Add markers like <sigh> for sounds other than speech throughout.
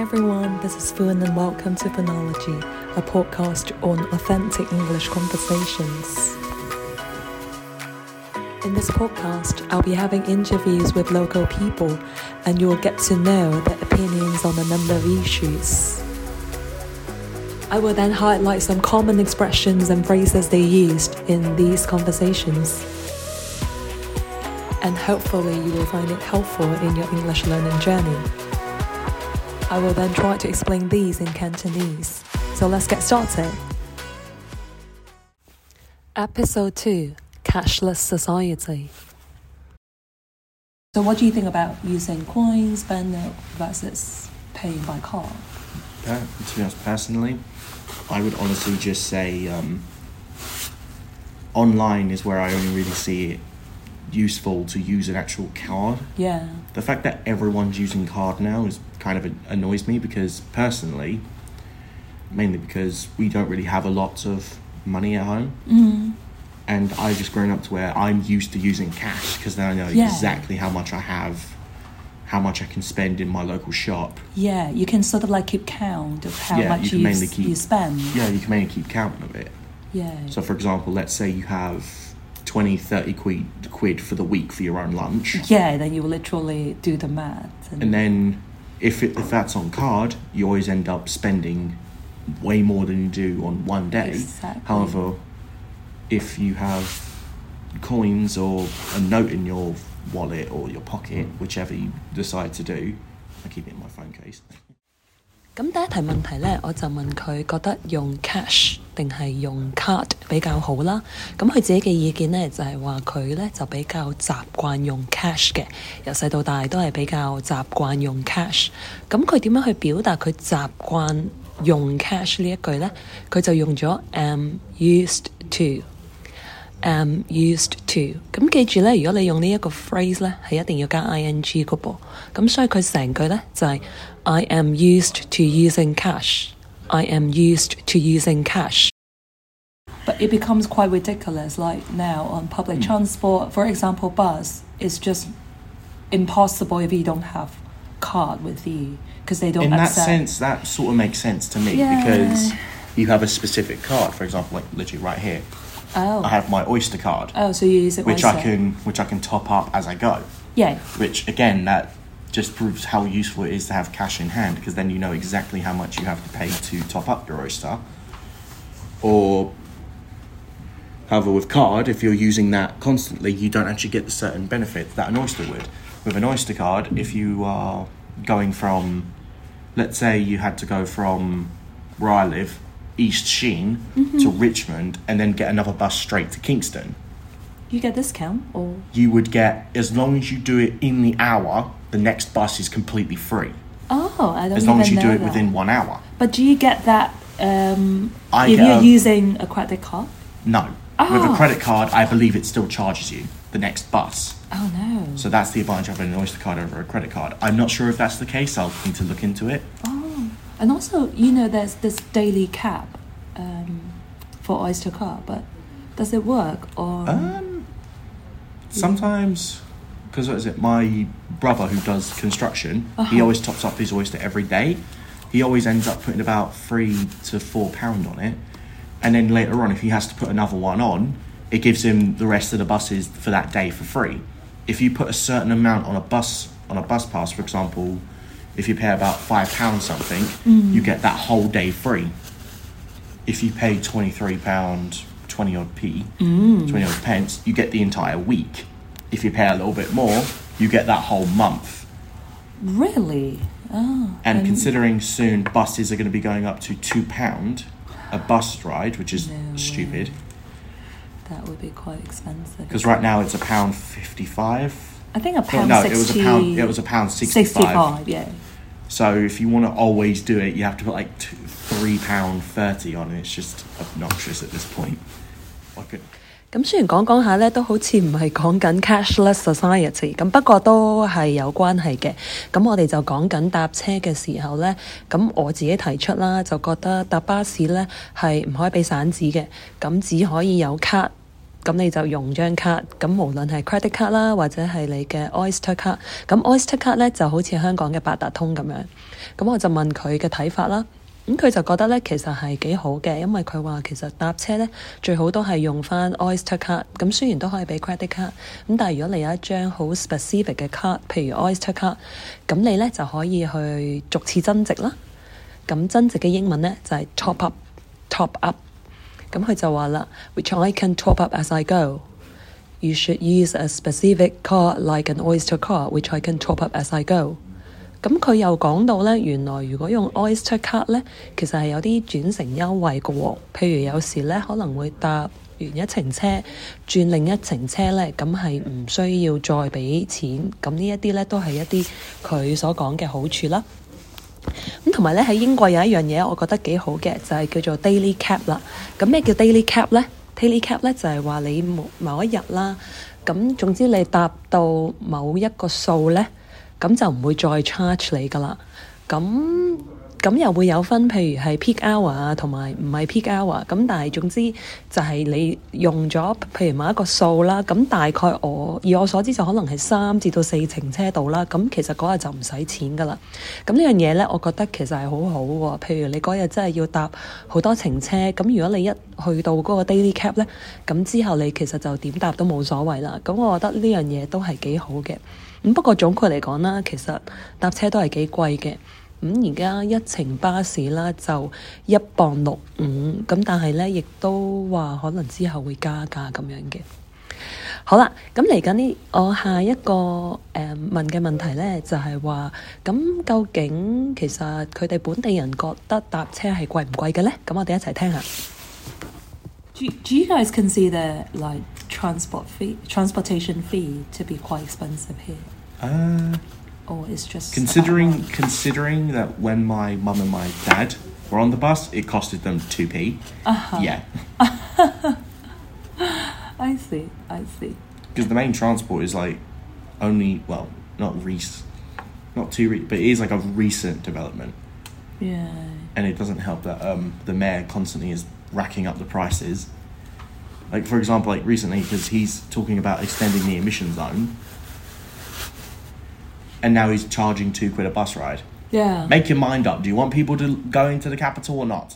everyone, this is Foon and welcome to Foonology, a podcast on authentic English conversations. In this podcast, I'll be having interviews with local people and you'll get to know their opinions on a number of issues. I will then highlight some common expressions and phrases they used in these conversations. And hopefully, you will find it helpful in your English learning journey. I will then try to explain these in Cantonese. So let's get started. Episode 2 Cashless Society. So, what do you think about using coins, banknote versus paying by card? Uh, to be honest, personally, I would honestly just say um, online is where I only really see it useful to use an actual card. Yeah. The fact that everyone's using card now is kind of annoys me because personally, mainly because we don't really have a lot of money at home. Mm. And I've just grown up to where I'm used to using cash because then I know Yeah. exactly how much I have, how much I can spend in my local shop. Yeah, you can sort of like keep count of how Yeah, much you you, s- keep- you spend. Yeah, you can mainly keep count of it. Yeah. So, for example, let's say you have 20, 30 quid, quid for the week for your own lunch. yeah, then you literally do the math. And then if, it, if that's on card, you always end up spending way more than you do on one day. Exactly. However, if you have coins or a note in your wallet or your pocket, whichever you decide to do, I keep it in my phone case. <laughs> 咁第一題問題呢，我就問佢覺得用 cash 定係用 card 比較好啦。咁佢自己嘅意見呢，就係話佢呢就比較習慣用 cash 嘅，由細到大都係比較習慣用 cash。咁佢點樣去表達佢習慣用 cash 呢一句呢？佢就用咗 am used to。 am used to。咁记住咧，如果你用呢一个 phrase 咧，系一定要加 ing 嘅噃。咁所以佢成句咧就系、I am used to using cash. I am used to using cash. But it becomes quite ridiculous, like now on public transport, for example, bus, it's just impossible if you don't have card with you because they don't in that accept. sense, that sort of makes sense to me Yeah. because you have a specific card. For example, like literally right here, oh, I have my Oyster card, oh, so you use it which Oyster. I can which I can top up as I go. yeah, Which again, that just proves how useful it is to have cash in hand because then you know exactly how much you have to pay to top up your Oyster. Or, however, with card, if you're using that constantly, you don't actually get the certain benefits that an Oyster would. With an Oyster card, if you are going from, let's say you had to go from where I live, East Sheen, to Richmond, and then get another bus straight to Kingston. You get discount or? You would get as long as you do it in the hour the next bus is completely free. Oh, I don't as long as you do it that. within one hour. But do you get that um, I if you're a- using a credit card? no. With Oh. a credit card i believe it still charges you the next bus. Oh no. so that's the advantage of having an oyster card over a credit card. I'm not sure if that's the case. I'll need to look into it. Oh, and also you know there's this daily cap um, for Oyster card, but does it work or? um sometimes because what is it my brother who does construction he Uh-huh. always tops up his oyster every day he always ends up putting about three to four pound on it and then later on if he has to put another one on it gives him the rest of the buses for that day for free if you put a certain amount on a bus on a bus pass for example if you pay about five pounds something mm. you get that whole day free if you pay 23 pound 20 odd p mm. 20 odd pence you get the entire week if you pay a little bit more you get that whole month really? Oh. and considering soon buses are going to be going up to 2 pound a bus ride which is No stupid way. that would be quite expensive. because right now it's a pound 55 I think a pound no, sixty. it was a pound it was a pound 65. 65, yeah. so if you want to always do it you have to put like two, 3 pound 30 on it it's just obnoxious at this point I could, 咁雖然講講下咧，都好似唔係講緊 cashless society，咁不過都係有關係嘅。咁我哋就講緊搭車嘅時候咧，咁我自己提出啦，就覺得搭巴士咧係唔可以俾散紙嘅，咁只可以有卡 咁你就用張卡，咁無論係 credit 卡啦，或者係你嘅 Oyster 卡，咁 Oyster 卡咧就好似香港嘅八達通咁樣。咁我就問佢嘅睇法啦。咁佢就覺得咧，其實係幾好嘅，因為佢話其實搭車咧最好都係用翻 Oyster 卡。咁雖然都可以俾 credit 卡，咁但係如果你有一張好 specific 嘅卡，譬如 Oyster 卡，咁你咧就可以去逐次增值啦。咁增值嘅英文咧就係、top up，top up。 咁佢就話啦，which I can top up as I go。You should use a specific card like an Oyster card, which I can top up as I go。咁佢又講到咧，原來如果用 Oyster 卡咧，其實係有啲轉乘優惠嘅喎、譬如有時咧可能會搭完一程車轉另一程車咧，咁係唔需要再俾錢。咁呢一啲咧都係一啲佢所講嘅好處啦。 咁同埋咧喺英國有一樣嘢，我覺得幾好嘅，就係、叫做 daily cap 啦。咁咩叫 daily cap 咧？daily cap 咧就係、話你某某一日啦，咁總之你搭到某一個數咧，咁就唔會再 charge 你噶啦。咁 咁又會有分，譬如係 peak hour 啊，同埋唔係 peak hour。咁但係總之就係你用咗譬如某一個數啦，咁大概我以我所知就可能係三至到四程車度啦。咁其實嗰日就唔使錢噶啦。咁呢樣嘢咧，我覺得其實係好好喎。譬如你嗰日真係要搭好多程車，咁如果你一去到嗰個 daily cap 咧，咁之後你其實就點搭都冇所謂啦。咁我覺得呢樣嘢都係幾好嘅。咁不過總括嚟講啦，其實搭車都係幾貴嘅。 咁而家一程巴士啦就一磅六五，咁但係咧亦都話可能之後會加價咁樣嘅。好啦，咁嚟緊呢，我下一個誒、呃、問嘅問題咧就係話，咁究竟其實佢哋本地人覺得搭車係貴唔貴嘅咧？咁我哋一齊聽下。Do Do you guys consider like transport fee, transportation fee to be quite expensive here, Uh, or it's just considering considering that when my mum and my dad were on the bus, it costed them two p. Yeah, <laughs> I see, I see. because the main transport is like only well, not rec- not too, re- but it is like a recent development, Yeah. and it doesn't help that um, the mayor constantly is racking up the prices. Like for example, like recently, because he's talking about extending the emission zone, and now he's charging two quid a bus ride. Yeah. Make your mind up. Do you want people to go into the capital or not?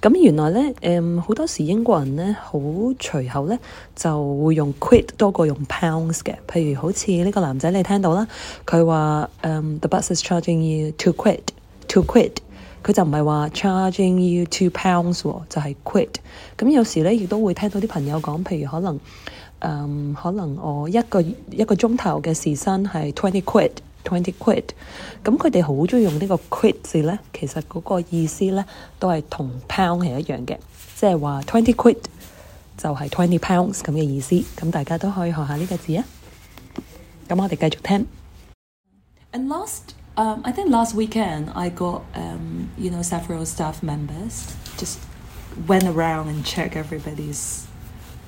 咁原来咧，诶、好多时英国人咧，好随后咧就会用 quid 多过用 pounds 嘅。譬如好似呢个男仔你听到啦，佢话诶 the bus is charging you two quid，two quid，佢就唔系话 charging you two pounds 喎，就系 quid。咁有时咧亦都会听到啲朋友讲，譬如可能 誒、可能我一個一個鐘頭嘅時薪係 twenty quid。twenty quid，咁佢哋好中意用呢個 quid 字咧，其實嗰個意思咧都係同 pound 係一樣嘅，即係話 twenty quid 就係 twenty pounds 咁嘅意思。咁大家都可以學下呢個字啊。咁我哋繼續聽。And last, um, I think last weekend I got, um, you know, several staff members just went around and checked everybody's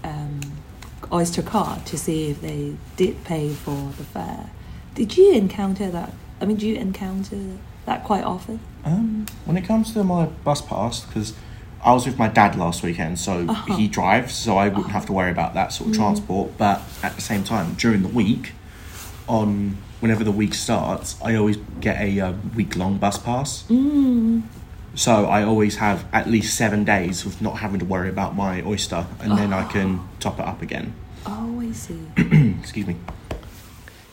um, Oyster card to see if they did pay for the fare. Did you encounter that? I mean, do you encounter that quite often? Um, when it comes to my bus pass, because I was with my dad last weekend, so Uh-huh. he drives, so I wouldn't have to worry about that sort of transport. But at the same time, during the week, on whenever the week starts, I always get a uh, week long bus pass. Mm. So I always have at least seven days of not having to worry about my oyster, and then I can top it up again. Oh, I see. <clears throat> Excuse me.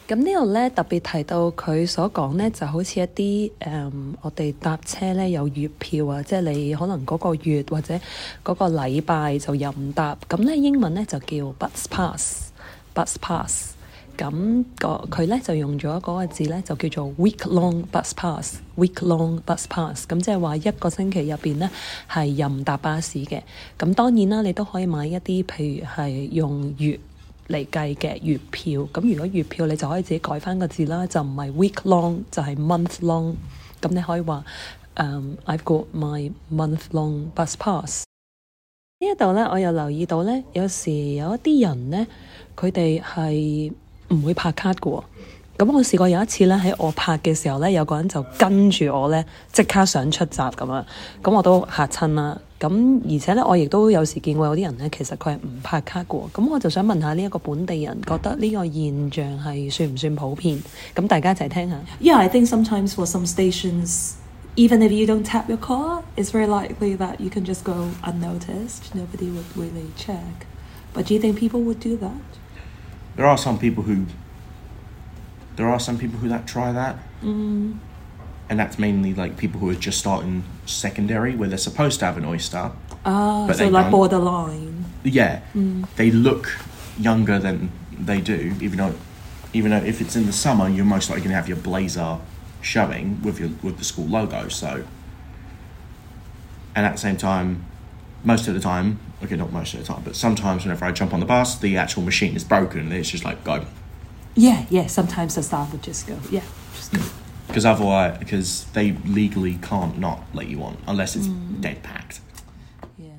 咁呢度咧特别提到佢所讲咧，就好似一啲诶、嗯我哋搭车咧有月票啊，即系你可能嗰个月或者嗰个礼拜就任搭。咁咧英文咧就叫 bus pass，bus pass。 咁個佢咧就用咗嗰個字咧就叫做 week long bus pass，week long bus pass。咁即係話一個星期入邊咧係任搭巴士嘅。咁當然啦，你都可以買一啲譬如係用月嚟計嘅月票，咁如果月票你就可以自己改翻個字啦，就唔係 week long 就係 month long。咁你可以話誒、I've got my month long bus pass。呢一度咧，我又留意到咧，有時有一啲人咧，佢哋係 唔會拍卡嘅喎。咁我試過有一次咧，喺我拍嘅時候咧，有個人就跟住我咧，即刻想出閘咁樣，咁我都嚇親啦。 咁而且咧，我亦都有時見過有啲人咧，其實佢係唔拍卡嘅喎。咁我就想問下呢一個本地人覺得呢個現象係算唔算普遍？咁大家一齊聽下。Yeah, I think sometimes for some stations, even if you don't tap your card, it's very likely that you can just go unnoticed. Nobody would really check. But do you think people would do that? There are some people who. There are some people who that try that, Mm. and that's mainly like people who are just starting secondary, where they're supposed to have an oyster. Ah, But so they like don't. borderline. Yeah, they look younger than they do, even though, even though if it's in the summer, you're most likely going to have your blazer showing with your with the school logo. So, and at the same time, most of the time, okay, not most of the time, but sometimes whenever I jump on the bus, the actual machine is broken, and it's just like go. Yeah, yeah. Sometimes the staff would just go, yeah, just go. Because otherwise, because they legally can't not let you on unless it's dead packed. Yeah.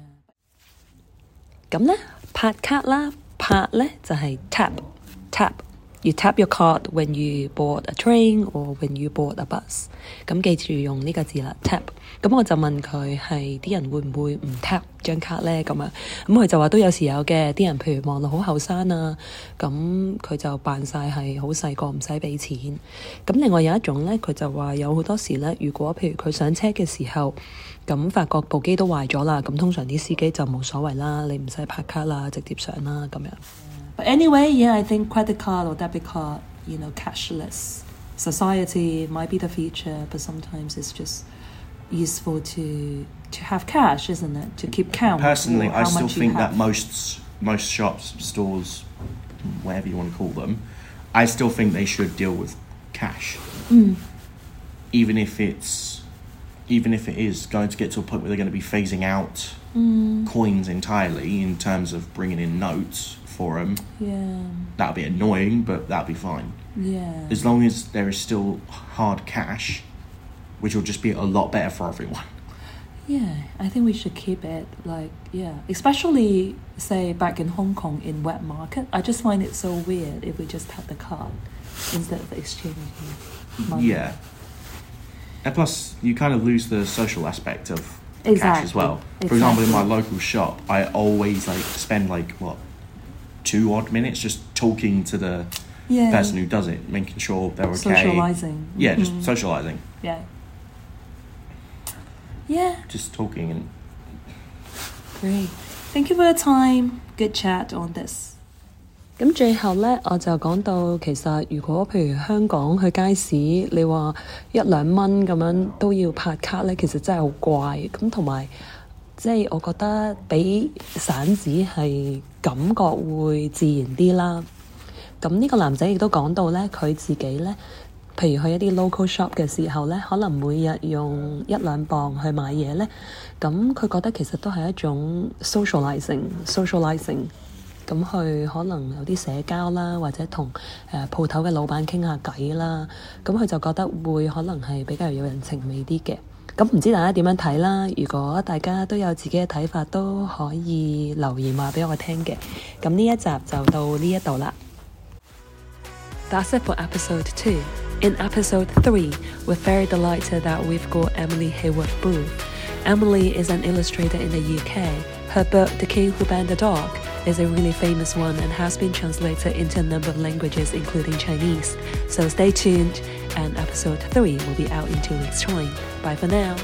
咁咧拍卡啦，拍咧就系 tap tap。 You tap your card when you board a train or when you board a bus。咁記住用呢個字啦，tap。咁我就問佢係啲人會唔會唔 tap 張卡咧？咁樣咁佢就話都有時有嘅。啲人譬如望到好後生啊，咁佢就扮晒係好細個，唔使俾錢。咁另外有一種咧，佢就話有好多時咧，如果譬如佢上車嘅時候，咁發覺部機都壞咗啦，咁通常啲司機就冇所謂啦，你唔使拍卡啦，直接上啦咁樣。 But anyway, yeah, I think credit card or debit card, you know, cashless society might be the future, but sometimes it's just useful to to have cash, isn't it? To keep count. Personally, I still think that most most shops, stores, whatever you want to call them, I still think they should deal with cash, Mm. even if it's even if it is going to get to a point where they're going to be phasing out Mm. coins entirely in terms of bringing in notes for them. Yeah, That'll be annoying, but that'll be fine yeah. as long as there is still hard cash, which will just be a lot better for everyone. Yeah, I think we should keep it like yeah, especially say back in Hong Kong in wet market. I just find it so weird if we just have the card instead of exchanging money. Yeah. And plus, you kind of lose the social aspect of cash as Exactly, well. For example, in my local shop, I always like spend like what two odd minutes just talking to the Yeah. person who does it, making sure they're okay. Socializing. Yeah, just Mhm. socializing, Yeah. Yeah, just talking and great. Thank you for your time. Good chat on this. 咁最後呢，我就講到其實如果譬如香港去街市，你話一兩蚊咁樣都要拍卡呢，其實真係好怪。咁同埋即係我覺得比散紙係感覺會自然啲啦。咁呢個男仔亦都講到呢，佢自己呢，譬如去一啲 local shop 嘅時候呢，可能每日用一兩磅去買嘢呢，咁佢覺得其實都係一種 socializing，socializing。 咁去可能有啲社交啦，或者同誒鋪頭嘅老闆傾下偈啦，咁佢就覺得會可能係比較有人情味啲嘅。咁唔知大家點樣睇啦？如果大家都有自己嘅睇法，都可以留言話俾我聽嘅。咁呢一集就到呢一度啦。That's it for episode two. In episode three, we're very delighted that we've got Emily Hayward Booth. Emily is an illustrator in the UK. Her book, The King Who Banned the Dog, is a really famous one and has been translated into a number of languages, including Chinese. So stay tuned, and episode three will be out in two weeks' time. Bye for now.